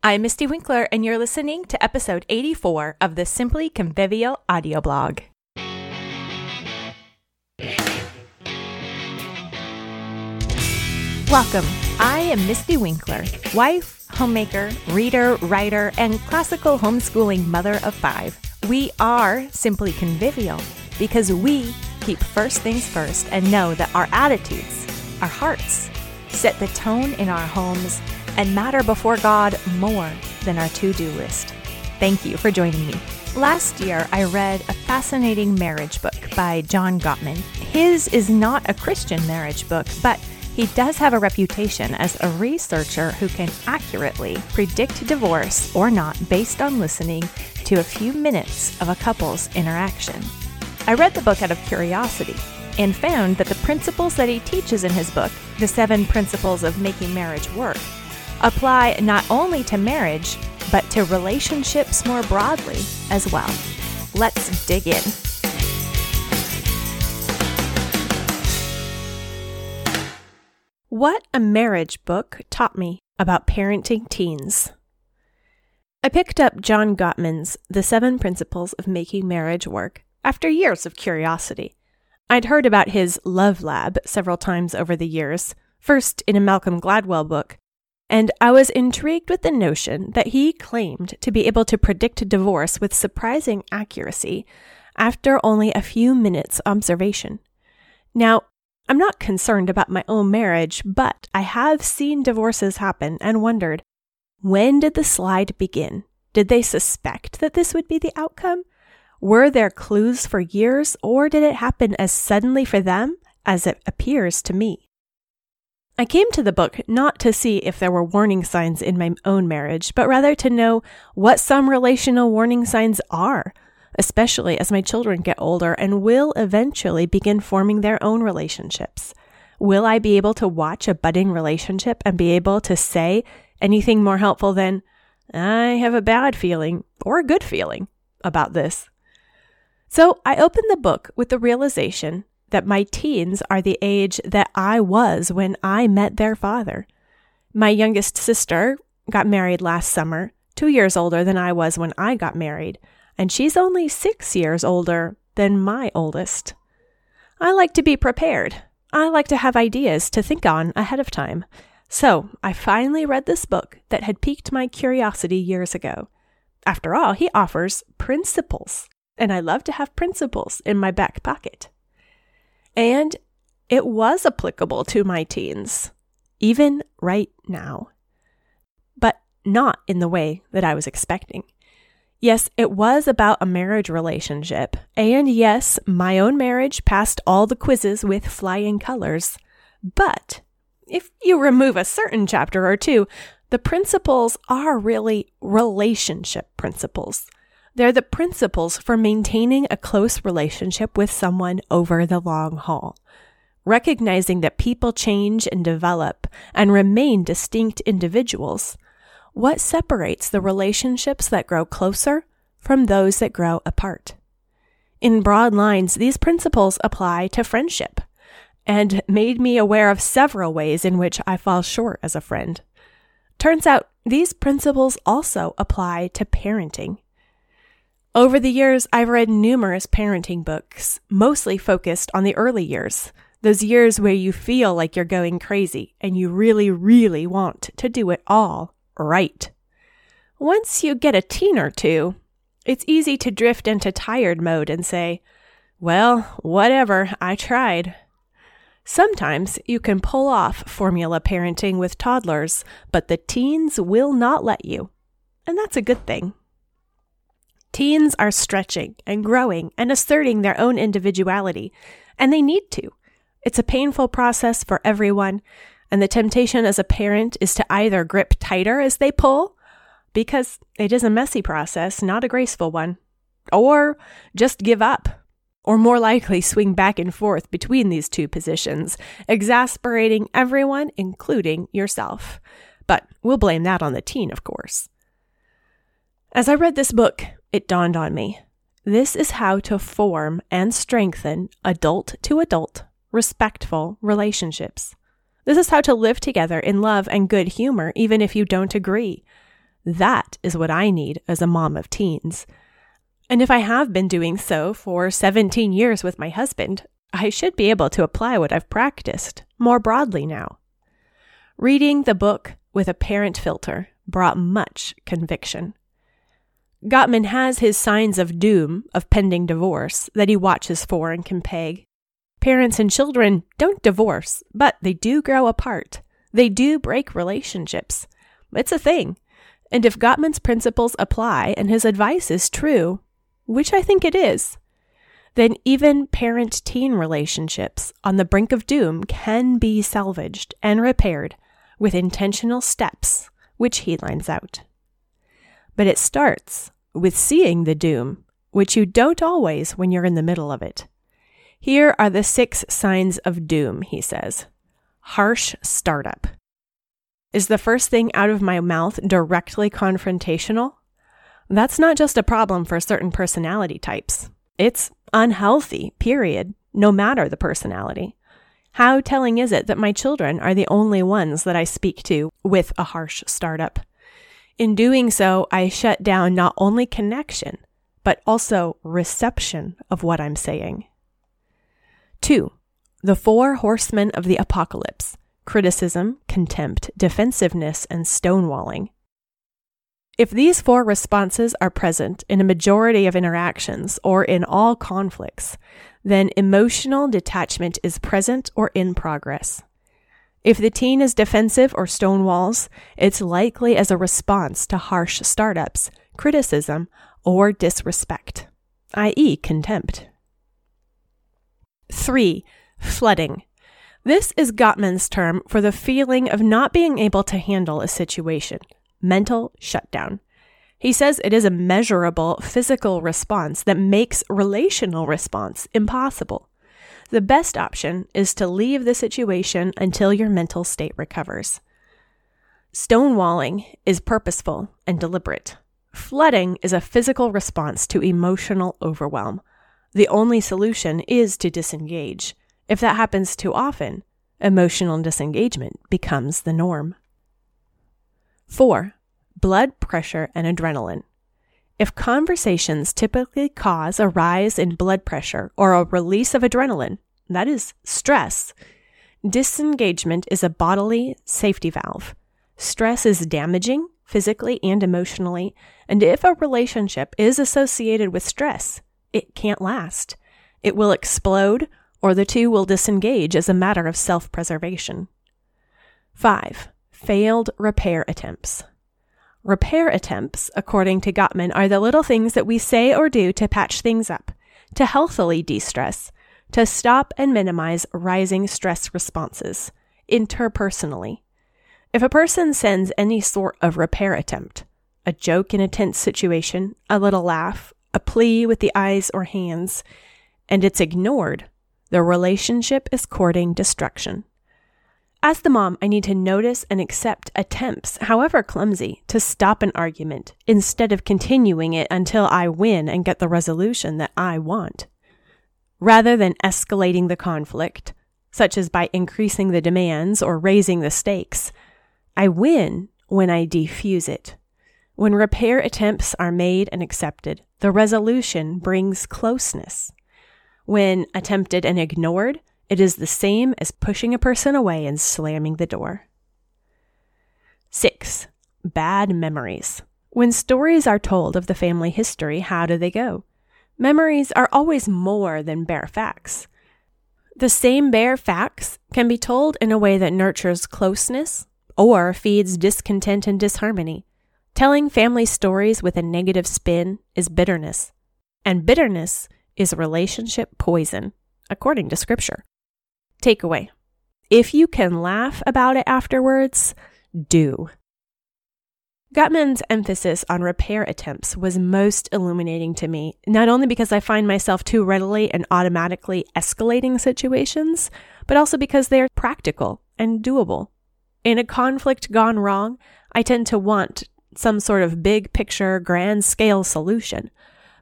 I'm Misty Winkler, and you're listening to episode 84 of the Simply Convivial audio blog. Welcome. I am Misty Winkler, wife, homemaker, reader, writer, and classical homeschooling mother of five. We are Simply Convivial because we keep first things first and know that our attitudes, our hearts, set the tone in our homes and matter before God more than our to do list. Thank you for joining me. Last year, I read a fascinating marriage book by John Gottman. His is not a Christian marriage book, but he does have a reputation as a researcher who can accurately predict divorce or not based on listening to a few minutes of a couple's interaction. I read the book out of curiosity and found that the principles that he teaches in his book, The Seven Principles of Making Marriage Work, apply not only to marriage, but to relationships more broadly as well. Let's dig in. What a marriage book taught me about parenting teens. I picked up John Gottman's The Seven Principles of Making Marriage Work after years of curiosity. I'd heard about his Love Lab several times over the years, first in a Malcolm Gladwell book, and I was intrigued with the notion that he claimed to be able to predict divorce with surprising accuracy after only a few minutes' observation. Now, I'm not concerned about my own marriage, but I have seen divorces happen and wondered when did the slide begin? Did they suspect that this would be the outcome? Were there clues for years, or did it happen as suddenly for them as it appears to me? I came to the book not to see if there were warning signs in my own marriage, but rather to know what some relational warning signs are, especially as my children get older and will eventually begin forming their own relationships. Will I be able to watch a budding relationship and be able to say anything more helpful than, I have a bad feeling or a good feeling about this? So I opened the book with the realization that my teens are the age that I was when I met their father. My youngest sister got married last summer, two years older than I was when I got married, and she's only six years older than my oldest. I like to be prepared. I like to have ideas to think on ahead of time. So I finally read this book that had piqued my curiosity years ago. After all, he offers principles, and I love to have principles in my back pocket. And it was applicable to my teens, even right now. But not in the way that I was expecting. Yes, it was about a marriage relationship. And yes, my own marriage passed all the quizzes with flying colors. But if you remove a certain chapter or two, the principles are really relationship principles. They're the principles for maintaining a close relationship with someone over the long haul. Recognizing that people change and develop and remain distinct individuals, what separates the relationships that grow closer from those that grow apart? In broad lines, these principles apply to friendship and made me aware of several ways in which I fall short as a friend. Turns out these principles also apply to parenting. Over the years, I've read numerous parenting books, mostly focused on the early years, those years where you feel like you're going crazy and you really, really want to do it all right. Once you get a teen or two, it's easy to drift into tired mode and say, well, whatever, I tried. Sometimes you can pull off formula parenting with toddlers, but the teens will not let you. And that's a good thing. Teens are stretching and growing and asserting their own individuality, and they need to. It's a painful process for everyone, and the temptation as a parent is to either grip tighter as they pull, because it is a messy process, not a graceful one, or just give up, or more likely swing back and forth between these two positions, exasperating everyone, including yourself. But we'll blame that on the teen, of course. As I read this book, it dawned on me. This is how to form and strengthen adult to adult, respectful relationships. This is how to live together in love and good humor, even if you don't agree. That is what I need as a mom of teens. And if I have been doing so for 17 years with my husband, I should be able to apply what I've practiced more broadly now. Reading the book with a parent filter brought much conviction. Gottman has his signs of doom of pending divorce that he watches for and can peg. Parents and children don't divorce, but they do grow apart. They do break relationships. It's a thing. And if Gottman's principles apply and his advice is true, which I think it is, then even parent teen relationships on the brink of doom can be salvaged and repaired with intentional steps, which he lines out. But it starts with seeing the doom, which you don't always when you're in the middle of it. Here are the six signs of doom, he says. Harsh startup. Is the first thing out of my mouth directly confrontational? That's not just a problem for certain personality types. It's unhealthy, period, no matter the personality. How telling is it that my children are the only ones that I speak to with a harsh startup? In doing so, I shut down not only connection, but also reception of what I'm saying. Two, the four horsemen of the apocalypse criticism, contempt, defensiveness, and stonewalling. If these four responses are present in a majority of interactions or in all conflicts, then emotional detachment is present or in progress. If the teen is defensive or stonewalls, it's likely as a response to harsh startups, criticism, or disrespect, i.e., contempt. 3. Flooding. This is Gottman's term for the feeling of not being able to handle a situation, mental shutdown. He says it is a measurable physical response that makes relational response impossible. The best option is to leave the situation until your mental state recovers. Stonewalling is purposeful and deliberate. Flooding is a physical response to emotional overwhelm. The only solution is to disengage. If that happens too often, emotional disengagement becomes the norm. 4. Blood pressure and adrenaline. If conversations typically cause a rise in blood pressure or a release of adrenaline, that is stress, disengagement is a bodily safety valve. Stress is damaging physically and emotionally, and if a relationship is associated with stress, it can't last. It will explode, or the two will disengage as a matter of self preservation. 5. Failed repair attempts. Repair attempts, according to Gottman, are the little things that we say or do to patch things up, to healthily de stress, to stop and minimize rising stress responses, interpersonally. If a person sends any sort of repair attempt, a joke in a tense situation, a little laugh, a plea with the eyes or hands, and it's ignored, the relationship is courting destruction. As the mom, I need to notice and accept attempts, however clumsy, to stop an argument instead of continuing it until I win and get the resolution that I want. Rather than escalating the conflict, such as by increasing the demands or raising the stakes, I win when I defuse it. When repair attempts are made and accepted, the resolution brings closeness. When attempted and ignored, it is the same as pushing a person away and slamming the door. 6. Bad memories. When stories are told of the family history, how do they go? Memories are always more than bare facts. The same bare facts can be told in a way that nurtures closeness or feeds discontent and disharmony. Telling family stories with a negative spin is bitterness, and bitterness is relationship poison, according to Scripture. Takeaway If you can laugh about it afterwards, do. Gottman's emphasis on repair attempts was most illuminating to me, not only because I find myself too readily and automatically escalating situations, but also because they are practical and doable. In a conflict gone wrong, I tend to want some sort of big picture, grand scale solution,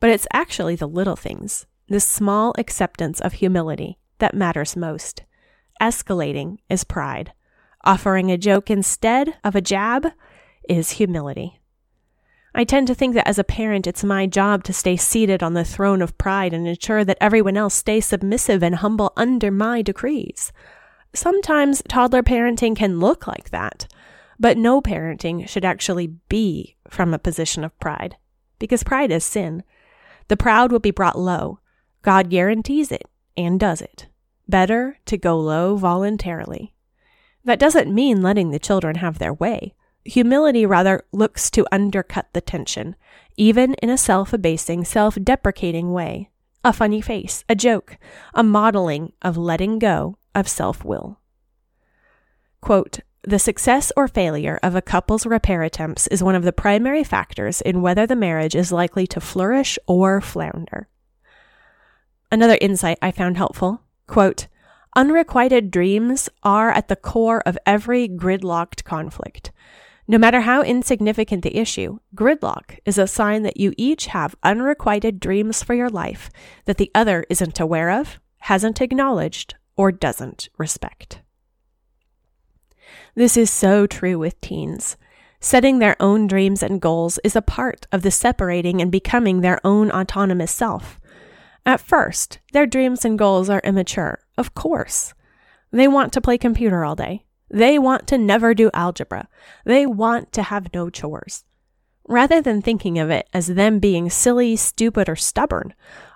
but it's actually the little things, the small acceptance of humility, that matters most. Escalating is pride. Offering a joke instead of a jab is humility. I tend to think that as a parent, it's my job to stay seated on the throne of pride and ensure that everyone else stays submissive and humble under my decrees. Sometimes toddler parenting can look like that, but no parenting should actually be from a position of pride, because pride is sin. The proud will be brought low. God guarantees it and does it. Better to go low voluntarily. That doesn't mean letting the children have their way. Humility rather looks to undercut the tension, even in a self abasing, self deprecating way. A funny face, a joke, a modeling of letting go of self will. Quote, the success or failure of a couple's repair attempts is one of the primary factors in whether the marriage is likely to flourish or flounder. Another insight I found helpful quote, Unrequited dreams are at the core of every gridlocked conflict. No matter how insignificant the issue, gridlock is a sign that you each have unrequited dreams for your life that the other isn't aware of, hasn't acknowledged, or doesn't respect. This is so true with teens. Setting their own dreams and goals is a part of the separating and becoming their own autonomous self. At first, their dreams and goals are immature, of course. They want to play computer all day. They want to never do algebra. They want to have no chores. Rather than thinking of it as them being silly, stupid, or stubborn,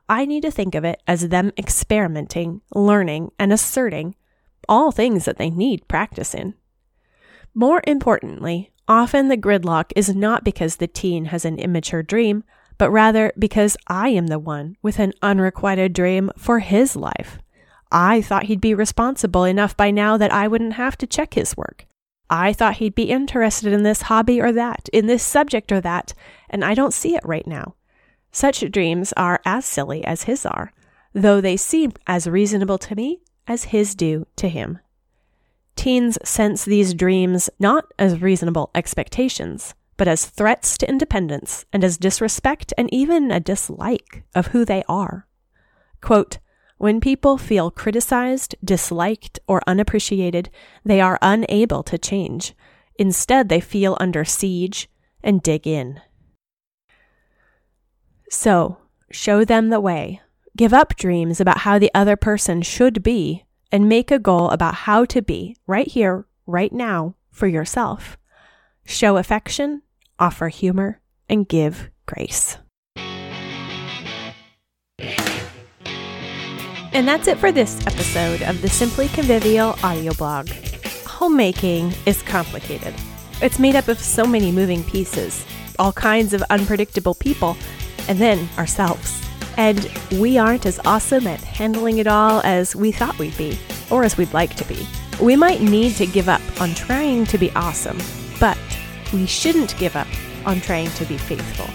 I need to think of it as them experimenting, learning, and asserting all things that they need practice in. More importantly, often the gridlock is not because the teen has an immature dream, but rather because I am the one with an unrequited dream for his life. I thought he'd be responsible enough by now that I wouldn't have to check his work. I thought he'd be interested in this hobby or that, in this subject or that, and I don't see it right now. Such dreams are as silly as his are, though they seem as reasonable to me as his do to him. Teens sense these dreams not as reasonable expectations, but as threats to independence and as disrespect and even a dislike of who they are. Quote, when people feel criticized, disliked, or unappreciated, they are unable to change. Instead, they feel under siege and dig in. So, show them the way. Give up dreams about how the other person should be and make a goal about how to be right here, right now, for yourself. Show affection, offer humor, and give grace. And that's it for this episode of the Simply Convivial audio blog. Homemaking is complicated. It's made up of so many moving pieces, all kinds of unpredictable people, and then ourselves. And we aren't as awesome at handling it all as we thought we'd be, or as we'd like to be. We might need to give up on trying to be awesome, we shouldn't give up on trying to be faithful.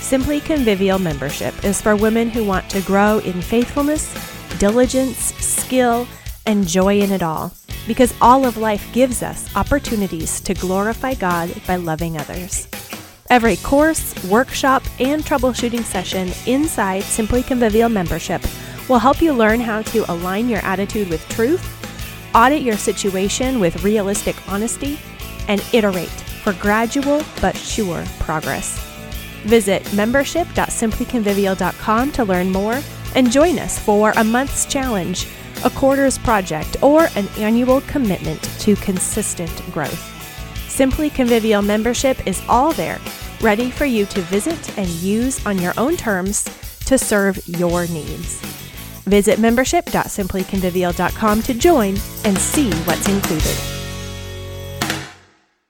Simply Convivial membership is for women who want to grow in faithfulness diligence, skill, and joy in it all, because all of life gives us opportunities to glorify God by loving others. Every course, workshop, and troubleshooting session inside Simply Convivial membership will help you learn how to align your attitude with truth, audit your situation with realistic honesty, and iterate for gradual but sure progress. Visit membership.simplyconvivial.com to learn more and join us for a month's challenge, a quarter's project, or an annual commitment to consistent growth. Simply Convivial membership is all there, ready for you to visit and use on your own terms to serve your needs. Visit membership.simplyconvivial.com to join and see what's included.